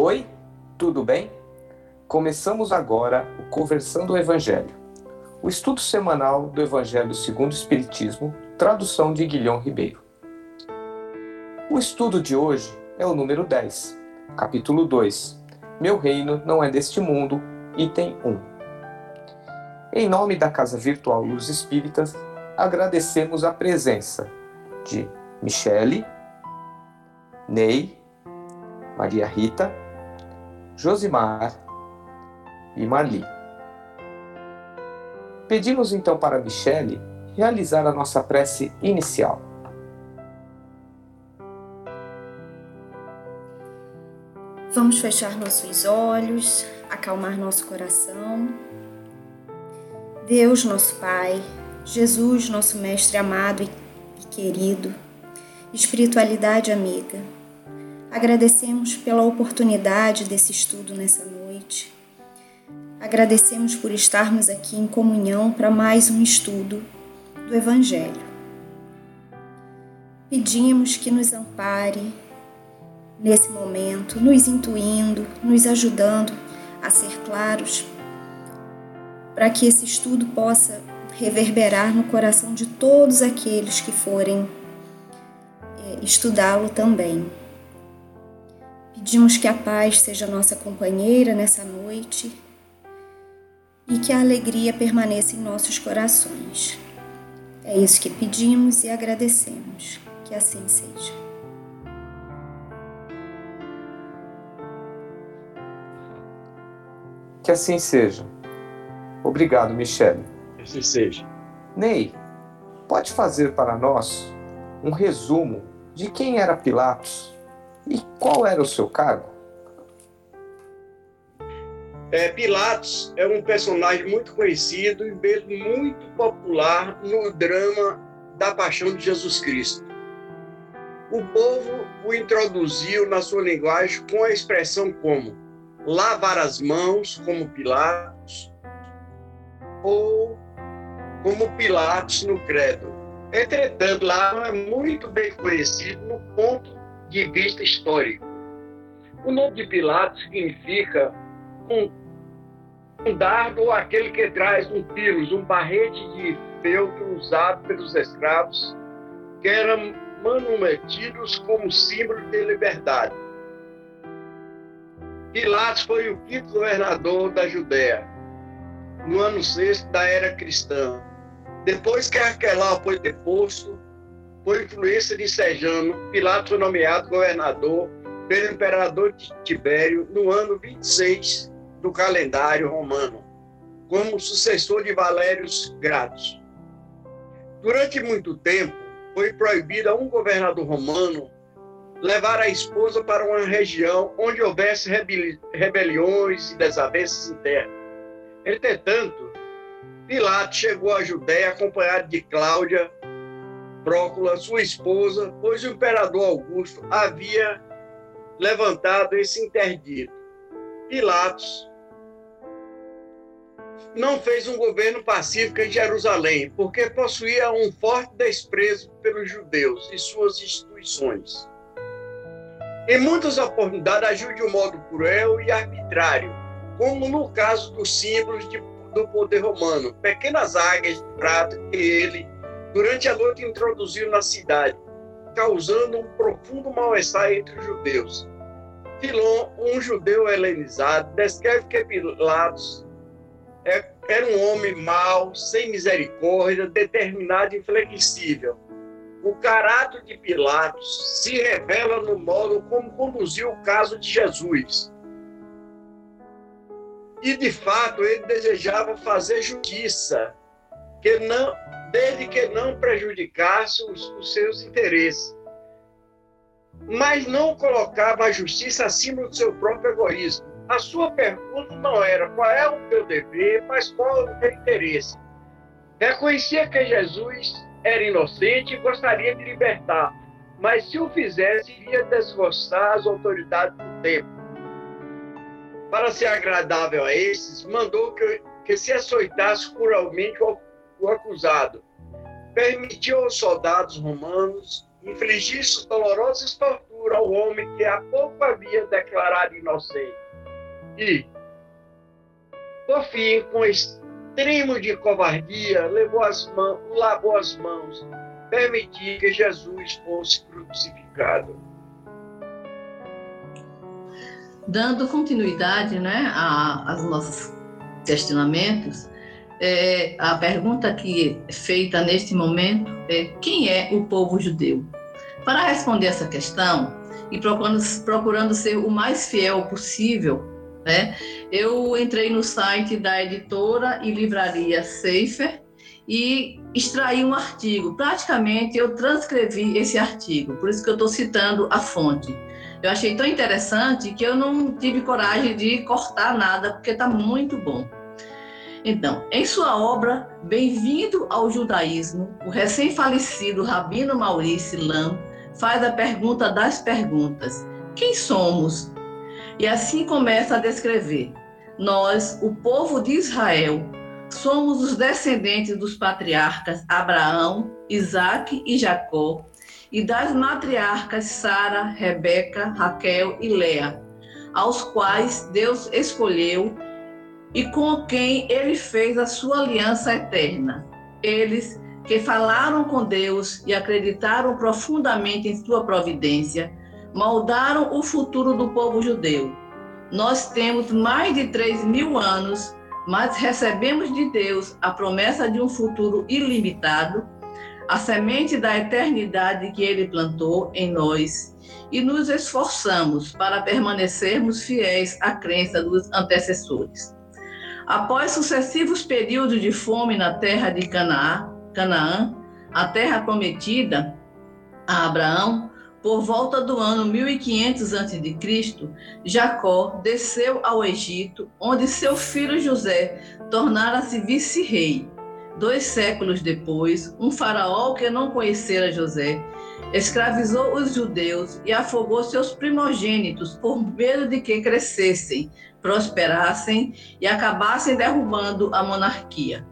Oi, tudo bem? Começamos agora o Conversando o Evangelho, o estudo semanal do Evangelho segundo o Espiritismo, tradução de Guilhom Ribeiro. O estudo de hoje é o número 10, capítulo 2. Meu reino não é deste mundo, item 1. Em nome da Casa Virtual Luz Espíritas, agradecemos a presença de Michele, Ney, Maria Rita, Josimar e Marli. Pedimos então para Michele realizar a nossa prece inicial. Vamos fechar nossos olhos, acalmar nosso coração. Deus, nosso Pai, Jesus, nosso Mestre amado e querido, espiritualidade amiga, agradecemos pela oportunidade desse estudo nessa noite. Agradecemos por estarmos aqui em comunhão para mais um estudo do Evangelho. Pedimos que nos ampare nesse momento, nos intuindo, nos ajudando a ser claros, para que esse estudo possa reverberar no coração de todos aqueles que forem é, estudá-lo também. Pedimos que a paz seja nossa companheira nessa noite e que a alegria permaneça em nossos corações. É isso que pedimos e agradecemos. Que assim seja. Que assim seja. Obrigado, Michele. Que assim seja. Ney, pode fazer para nós um resumo de quem era Pilatos e qual era o seu cargo? É, Pilatos é um personagem muito conhecido e mesmo muito popular no drama da paixão de Jesus Cristo. O povo o introduziu na sua linguagem com a expressão como lavar as mãos, como Pilatos, ou como Pilatos no credo. Entretanto, lá é muito bem conhecido no ponto de vista histórico. O nome de Pilatos significa um, um dardo ou aquele que traz um pilos, um barrete de feltro usado pelos escravos, que eram manumetidos como símbolo de liberdade. Pilatos foi o quinto governador da Judéia, no ano sexto da era cristã. Depois que Arquelau foi deposto, por influência de Sejano, Pilatos foi nomeado governador pelo imperador Tibério no ano 26 do calendário romano, como sucessor de Valério Gratos. Durante muito tempo, foi proibido a um governador romano levar a esposa para uma região onde houvesse rebeliões e desavenças internas. Entretanto, Pilatos chegou à Judéia acompanhado de Cláudia Prócula, sua esposa, pois o imperador Augusto havia levantado esse interdito. Pilatos não fez um governo pacífico em Jerusalém, porque possuía um forte desprezo pelos judeus e suas instituições. Em muitas oportunidades agiu de um modo cruel e arbitrário, como no caso dos símbolos de, do poder romano, pequenas águias de prata que ele, durante a noite, introduziu na cidade, causando um profundo mal-estar entre os judeus. Filon, um judeu helenizado, descreve que Pilatos é, era um homem mau, sem misericórdia, determinado e inflexível o caráter de Pilatos se revela no modo como conduziu o caso de Jesus. E de fato ele desejava fazer justiça, que não, desde que não prejudicasse os, os seus interesses. Mas não colocava a justiça acima do seu próprio egoísmo. A sua pergunta não era qual é o meu dever, mas qual é o meu interesse. Reconhecia que Jesus era inocente e gostaria de libertar, mas se o fizesse, iria desgostar as autoridades do tempo. Para ser agradável a esses, mandou que, que se açoitasse cruelmente o, o acusado. Permitiu aos soldados romanos infligir dolorosas torturas captura o homem que há pouco havia declarado inocente. E, por fim, com extremo de covardia, levou as mãos, lavou as mãos, permitiu que Jesus fosse crucificado. Dando continuidade né, aos nossos questionamentos, é, a pergunta que é feita neste momento é: quem é o povo judeu? Para responder essa questão, e procurando, procurando ser o mais fiel possível, né, eu entrei no site da editora e livraria Seifer e extraí um artigo. Praticamente eu transcrevi esse artigo, por isso que eu estou citando a fonte. Eu achei tão interessante que eu não tive coragem de cortar nada, porque está muito bom. Então, em sua obra Bem-vindo ao Judaísmo, o recém-falecido Rabino Maurício Lam faz a pergunta das perguntas: quem somos? E assim começa a descrever: Nós, o povo de Israel, somos os descendentes dos patriarcas Abraão, Isaque e Jacó, e das matriarcas Sara, Rebeca, Raquel e Lea, aos quais Deus escolheu e com quem ele fez a sua aliança eterna. Eles que falaram com Deus e acreditaram profundamente em sua providência, moldaram o futuro do povo judeu. Nós temos mais de três mil anos, mas recebemos de Deus a promessa de um futuro ilimitado, a semente da eternidade que ele plantou em nós, e nos esforçamos para permanecermos fiéis à crença dos antecessores. Após sucessivos períodos de fome na terra de Canaã, Canaã, a terra prometida a Abraão, por volta do ano 1500 a.C., Jacó desceu ao Egito, onde seu filho José tornara-se vice-rei. Dois séculos depois, um faraó que não conhecera José escravizou os judeus e afogou seus primogênitos por medo de que crescessem, prosperassem e acabassem derrubando a monarquia.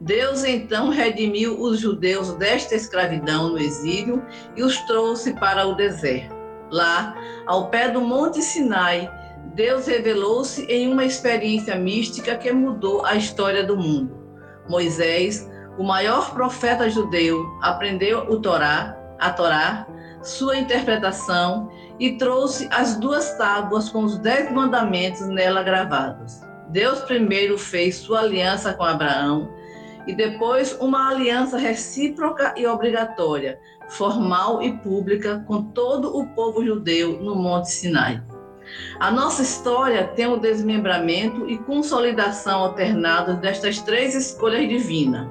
Deus então redimiu os judeus desta escravidão no exílio e os trouxe para o deserto. Lá, ao pé do Monte Sinai, Deus revelou-se em uma experiência mística que mudou a história do mundo. Moisés, o maior profeta judeu, aprendeu o Torá, a Torá, sua interpretação e trouxe as duas tábuas com os dez mandamentos nela gravados. Deus primeiro fez sua aliança com Abraão e depois uma aliança recíproca e obrigatória, formal e pública com todo o povo judeu no Monte Sinai. A nossa história tem o desmembramento e consolidação alternados destas três escolhas divinas: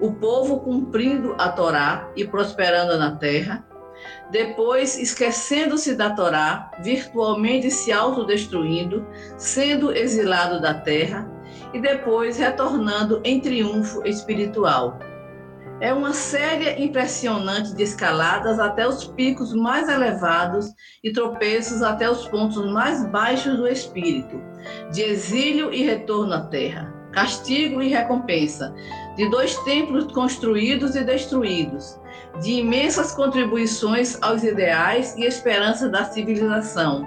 o povo cumprindo a Torá e prosperando na terra, depois esquecendo-se da Torá, virtualmente se autodestruindo, sendo exilado da terra, e depois retornando em triunfo espiritual. É uma série impressionante de escaladas até os picos mais elevados e tropeços até os pontos mais baixos do espírito, de exílio e retorno à terra, castigo e recompensa, de dois templos construídos e destruídos, de imensas contribuições aos ideais e esperanças da civilização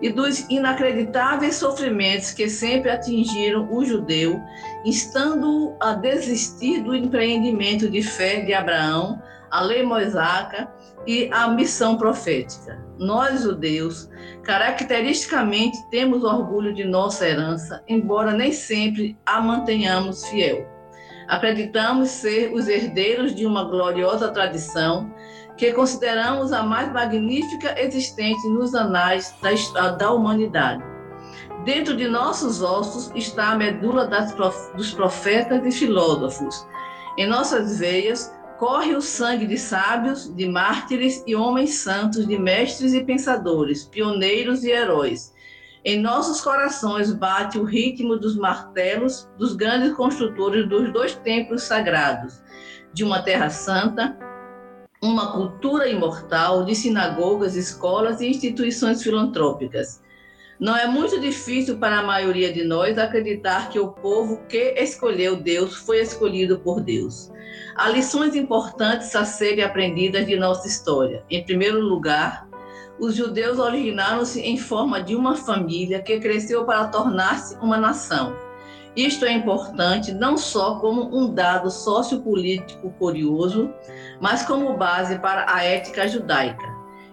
e dos inacreditáveis sofrimentos que sempre atingiram o judeu, instando-o a desistir do empreendimento de fé de Abraão, a lei mosaica e a missão profética. Nós, judeus, caracteristicamente temos orgulho de nossa herança, embora nem sempre a mantenhamos fiel. Acreditamos ser os herdeiros de uma gloriosa tradição que consideramos a mais magnífica existente nos anais da, da humanidade. Dentro de nossos ossos está a medula das, dos profetas e filósofos. Em nossas veias corre o sangue de sábios, de mártires e homens santos, de mestres e pensadores, pioneiros e heróis. Em nossos corações bate o ritmo dos martelos dos grandes construtores dos dois templos sagrados, de uma terra santa, uma cultura imortal de sinagogas, escolas e instituições filantrópicas. Não é muito difícil para a maioria de nós acreditar que o povo que escolheu Deus foi escolhido por Deus. Há lições importantes a serem aprendidas de nossa história. Em primeiro lugar, os judeus originaram-se em forma de uma família que cresceu para tornar-se uma nação. Isto é importante não só como um dado sociopolítico curioso, mas como base para a ética judaica.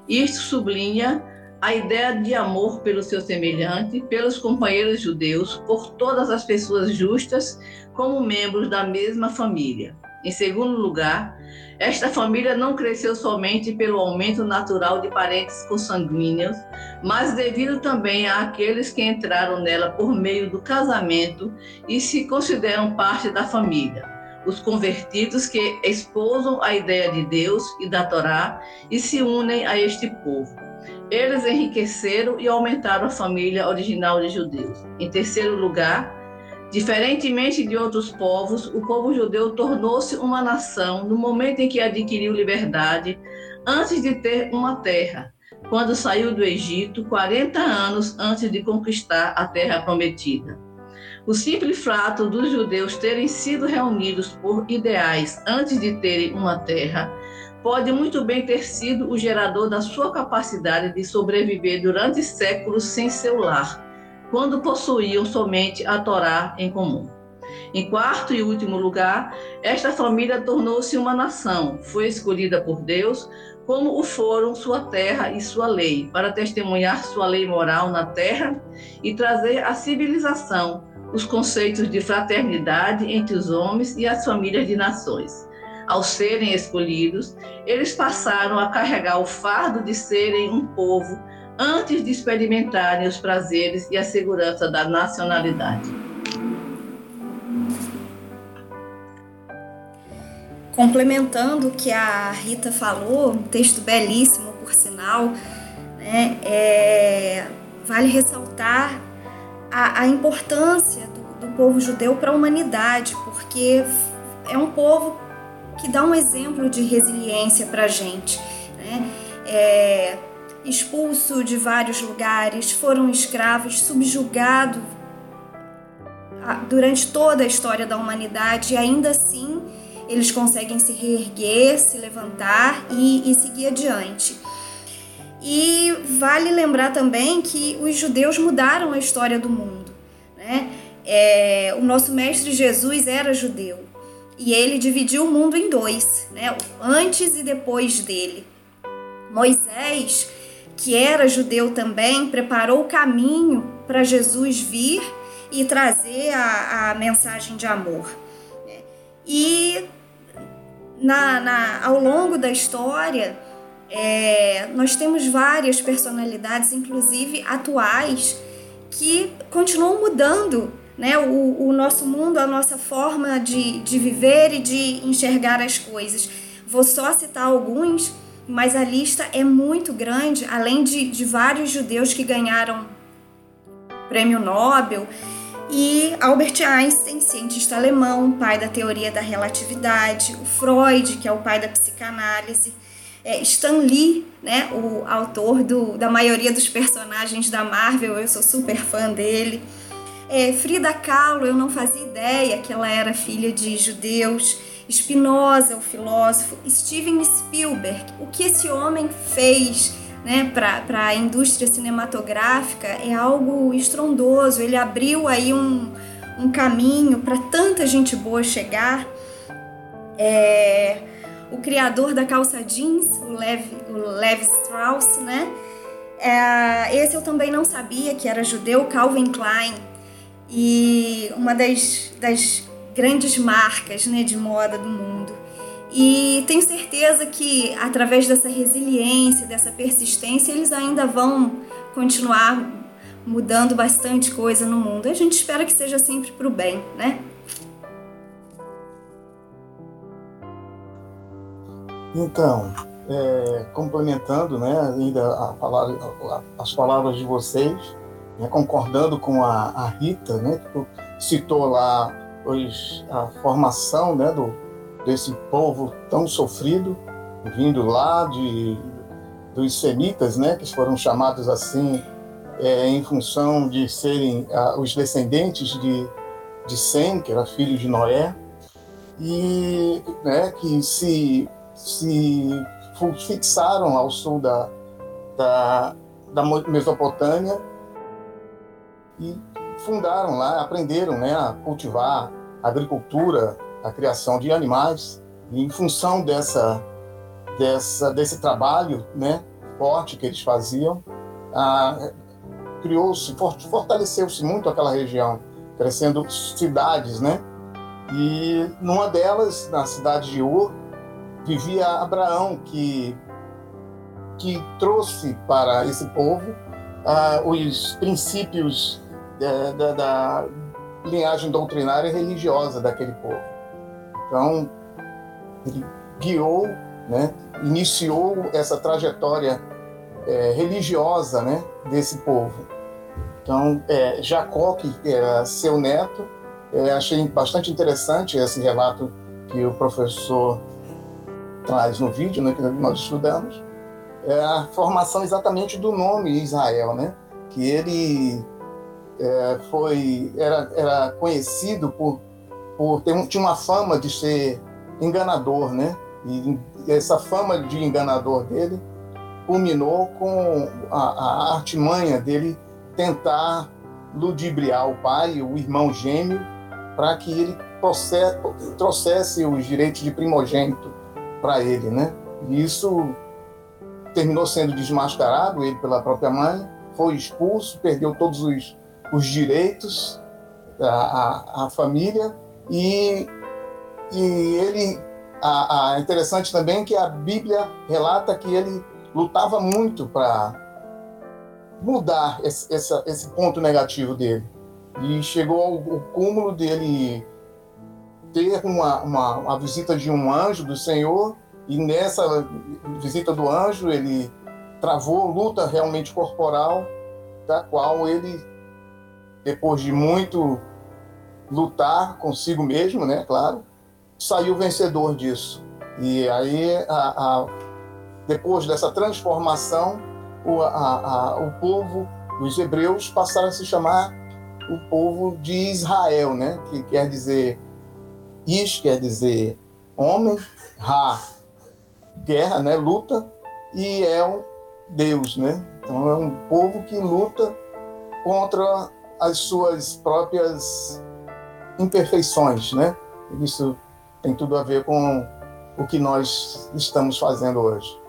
Isto sublinha a ideia de amor pelo seu semelhante, pelos companheiros judeus, por todas as pessoas justas, como membros da mesma família. Em segundo lugar, esta família não cresceu somente pelo aumento natural de parentes consanguíneos, mas devido também àqueles que entraram nela por meio do casamento e se consideram parte da família. Os convertidos que esposam a ideia de Deus e da Torá e se unem a este povo. Eles enriqueceram e aumentaram a família original de judeus. Em terceiro lugar, diferentemente de outros povos, o povo judeu tornou-se uma nação no momento em que adquiriu liberdade, antes de ter uma terra, quando saiu do Egito, 40 anos antes de conquistar a terra prometida. O simples fato dos judeus terem sido reunidos por ideais antes de terem uma terra pode muito bem ter sido o gerador da sua capacidade de sobreviver durante séculos sem seu lar, quando possuíam somente a Torá em comum. Em quarto e último lugar, esta família tornou-se uma nação, foi escolhida por Deus, como o foram sua terra e sua lei, para testemunhar sua lei moral na terra e trazer à civilização os conceitos de fraternidade entre os homens e as famílias de nações ao serem escolhidos, eles passaram a carregar o fardo de serem um povo antes de experimentarem os prazeres e a segurança da nacionalidade. Complementando o que a Rita falou, um texto belíssimo, por sinal, né, é, vale ressaltar a, a importância do, do povo judeu para a humanidade, porque é um povo que dá um exemplo de resiliência para a gente. Né? É, expulso de vários lugares, foram escravos, subjugados durante toda a história da humanidade e ainda assim eles conseguem se reerguer, se levantar e, e seguir adiante. E vale lembrar também que os judeus mudaram a história do mundo. Né? É, o nosso mestre Jesus era judeu e ele dividiu o mundo em dois, né? antes e depois dele. Moisés, que era judeu também, preparou o caminho para Jesus vir e trazer a, a mensagem de amor. E na, na, ao longo da história, é, nós temos várias personalidades, inclusive atuais, que continuam mudando né, o, o nosso mundo, a nossa forma de, de viver e de enxergar as coisas. Vou só citar alguns, mas a lista é muito grande, além de, de vários judeus que ganharam prêmio Nobel. E Albert Einstein, cientista alemão, pai da teoria da relatividade, o Freud, que é o pai da psicanálise, é Stan Lee, né, o autor do, da maioria dos personagens da Marvel, eu sou super fã dele. É, Frida Kahlo, eu não fazia ideia que ela era filha de judeus. Spinoza, o filósofo. Steven Spielberg, o que esse homem fez né, para a indústria cinematográfica é algo estrondoso. Ele abriu aí um, um caminho para tanta gente boa chegar. É, o criador da calça jeans, o Levi, o Strauss, né? É, esse eu também não sabia que era judeu, Calvin Klein e uma das, das grandes marcas né, de moda do mundo. E tenho certeza que através dessa resiliência, dessa persistência, eles ainda vão continuar mudando bastante coisa no mundo. A gente espera que seja sempre para o bem, né? Então, é, complementando né, ainda a as palavras de vocês, né, concordando com a, a Rita, né, que citou lá os, a formação né, do, desse povo tão sofrido, vindo lá de, dos semitas, né, que foram chamados assim é, em função de serem os descendentes de, de Sem, que era filho de Noé, e né, que se, se fixaram ao sul da, da, da Mesopotâmia e fundaram lá, aprenderam né, a cultivar agricultura, a criação de animais. E em função dessa, dessa, desse trabalho né, forte que eles faziam, criou-se, fortaleceu-se muito aquela região, crescendo cidades, né? E numa delas, na cidade de Ur, vivia Abraão, que, que trouxe para esse povo uh, os princípios da, da, da, linhagem doutrinária e religiosa daquele povo. Então, ele guiou, né, iniciou essa trajetória é, religiosa né, desse povo. Então, é, Jacó, que era seu neto, é, achei bastante interessante esse relato que o professor traz no vídeo né, que nós estudamos, é a formação exatamente do nome Israel, né? que ele é, foi era, era conhecido por, por ter tinha uma fama de ser enganador, né? E essa fama de enganador dele culminou com a, a artimanha dele tentar ludibriar o pai, o irmão gêmeo, para que ele trouxesse os direitos de primogênito para ele, né? E isso terminou sendo desmascarado, ele pela própria mãe, foi expulso, perdeu todos os, os direitos à, família e, e ele a, a, interessante também que a Bíblia relata que ele lutava muito para mudar esse, esse, esse, ponto negativo dele. E chegou ao, ao cúmulo dele ter uma, uma, uma, visita de um anjo do Senhor, e nessa visita do anjo ele travou luta realmente corporal, da qual ele, depois de muito lutar consigo mesmo, né, claro, saiu vencedor disso. E aí a, a depois dessa transformação, o, a, o povo, os hebreus, passaram a se chamar o povo de Israel, né? que quer dizer Is, quer dizer homem, Ra, guerra, né? luta, e El, Deus. Né? Então é um povo que luta contra as suas próprias imperfeições. Né? Isso tem tudo a ver com o que nós estamos fazendo hoje.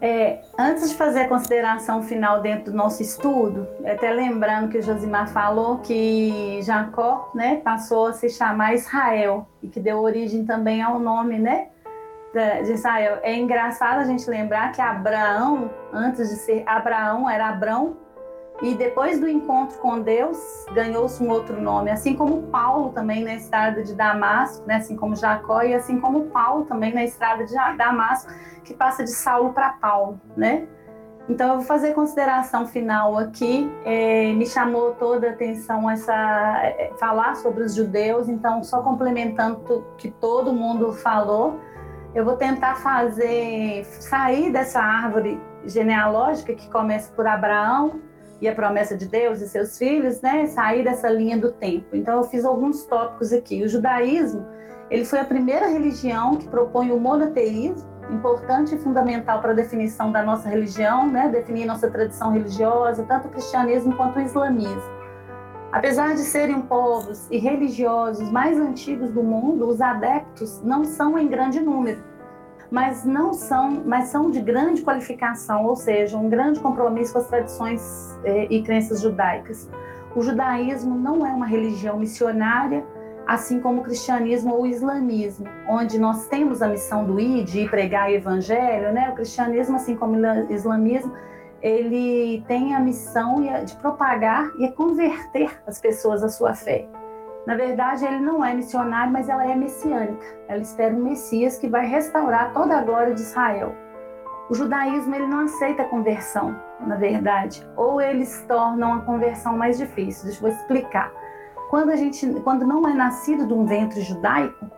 É, antes de fazer a consideração final dentro do nosso estudo, até lembrando que o Josimar falou que Jacó né, passou a se chamar Israel e que deu origem também ao nome né, de Israel. É engraçado a gente lembrar que Abraão, antes de ser Abraão, era Abrão, e depois do encontro com Deus, ganhou-se um outro nome, assim como Paulo também na estrada de Damasco, né? assim como Jacó, e assim como Paulo também na estrada de Damasco, que passa de Saulo para Paulo, né? Então, eu vou fazer consideração final aqui. É, me chamou toda a atenção essa é, falar sobre os judeus. Então, só complementando o que todo mundo falou, eu vou tentar fazer sair dessa árvore genealógica que começa por Abraão, e a promessa de Deus e seus filhos, né, sair dessa linha do tempo. Então eu fiz alguns tópicos aqui. O judaísmo, ele foi a primeira religião que propõe o monoteísmo, importante e fundamental para a definição da nossa religião, né, definir nossa tradição religiosa, tanto o cristianismo quanto o islamismo. Apesar de serem povos e religiosos mais antigos do mundo, os adeptos não são em grande número mas não são, mas são de grande qualificação, ou seja, um grande compromisso com as tradições eh, e crenças judaicas. O judaísmo não é uma religião missionária, assim como o cristianismo ou o islamismo, onde nós temos a missão do ir, de pregar o evangelho, né? O cristianismo, assim como o islamismo, ele tem a missão de propagar e converter as pessoas à sua fé. Na verdade, ele não é missionário, mas ela é messiânica. Ela espera um Messias que vai restaurar toda a glória de Israel. O judaísmo ele não aceita conversão, na verdade, ou eles tornam a conversão mais difícil. Deixa eu explicar. Quando a gente, quando não é nascido de um ventre judaico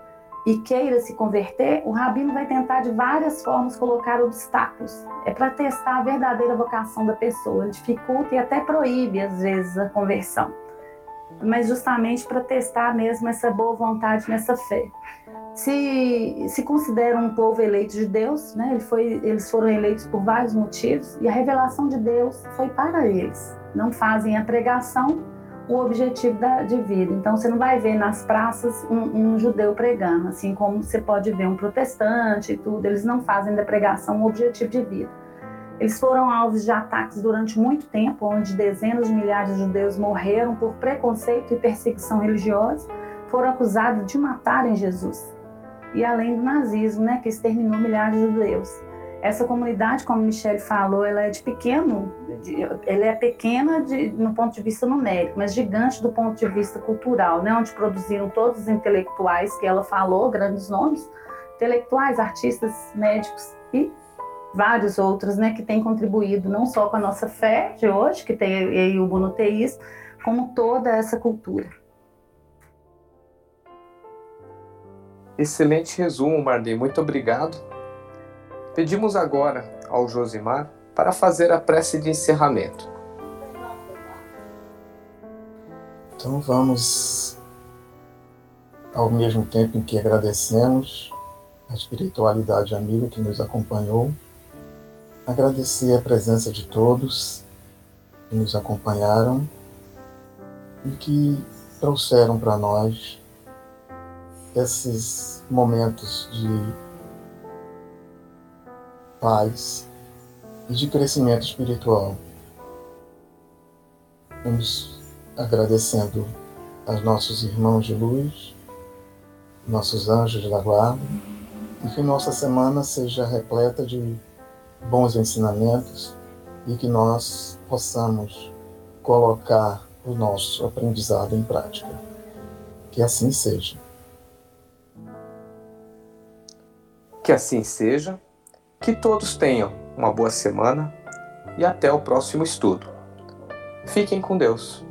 e queira se converter, o rabino vai tentar de várias formas colocar obstáculos. É para testar a verdadeira vocação da pessoa. Dificulta e até proíbe às vezes a conversão. mas justamente para testar mesmo essa boa vontade nessa fé. Se, se consideram um povo eleito de Deus, né? Ele foi, eles foram eleitos por vários motivos e a revelação de Deus foi para eles. Não fazem a pregação o objetivo da, de vida. Então, você não vai ver nas praças um, um, judeu pregando, assim como você pode ver um protestante e tudo. Eles não fazem da pregação o objetivo de vida. Eles foram alvos de ataques durante muito tempo, onde dezenas de milhares de judeus morreram por preconceito e perseguição religiosa, foram acusados de matarem Jesus. E além do nazismo, né, que exterminou milhares de judeus. Essa comunidade, como Michele falou, ela é de pequeno, de, ela é pequena de, no ponto de vista numérico, mas gigante do ponto de vista cultural, né? onde produziram todos os intelectuais que ela falou, grandes nomes, intelectuais, artistas, médicos e vários outros, né, que têm contribuído não só com a nossa fé de hoje, que tem o monoteísmo, como toda essa cultura. Excelente resumo, Marli. Muito obrigado. Pedimos agora ao Josimar para fazer a prece de encerramento. Então vamos, ao mesmo tempo em que agradecemos a espiritualidade amiga que nos acompanhou, agradecer a presença de todos que nos acompanharam e que trouxeram para nós esses momentos de paz e de crescimento espiritual. Vamos agradecendo aos nossos irmãos de luz, nossos anjos da guarda, e que nossa semana seja repleta de bons ensinamentos e que nós possamos colocar o nosso aprendizado em prática. Que assim seja. Que assim seja. Que todos tenham uma boa semana e até o próximo estudo. Fiquem com Deus.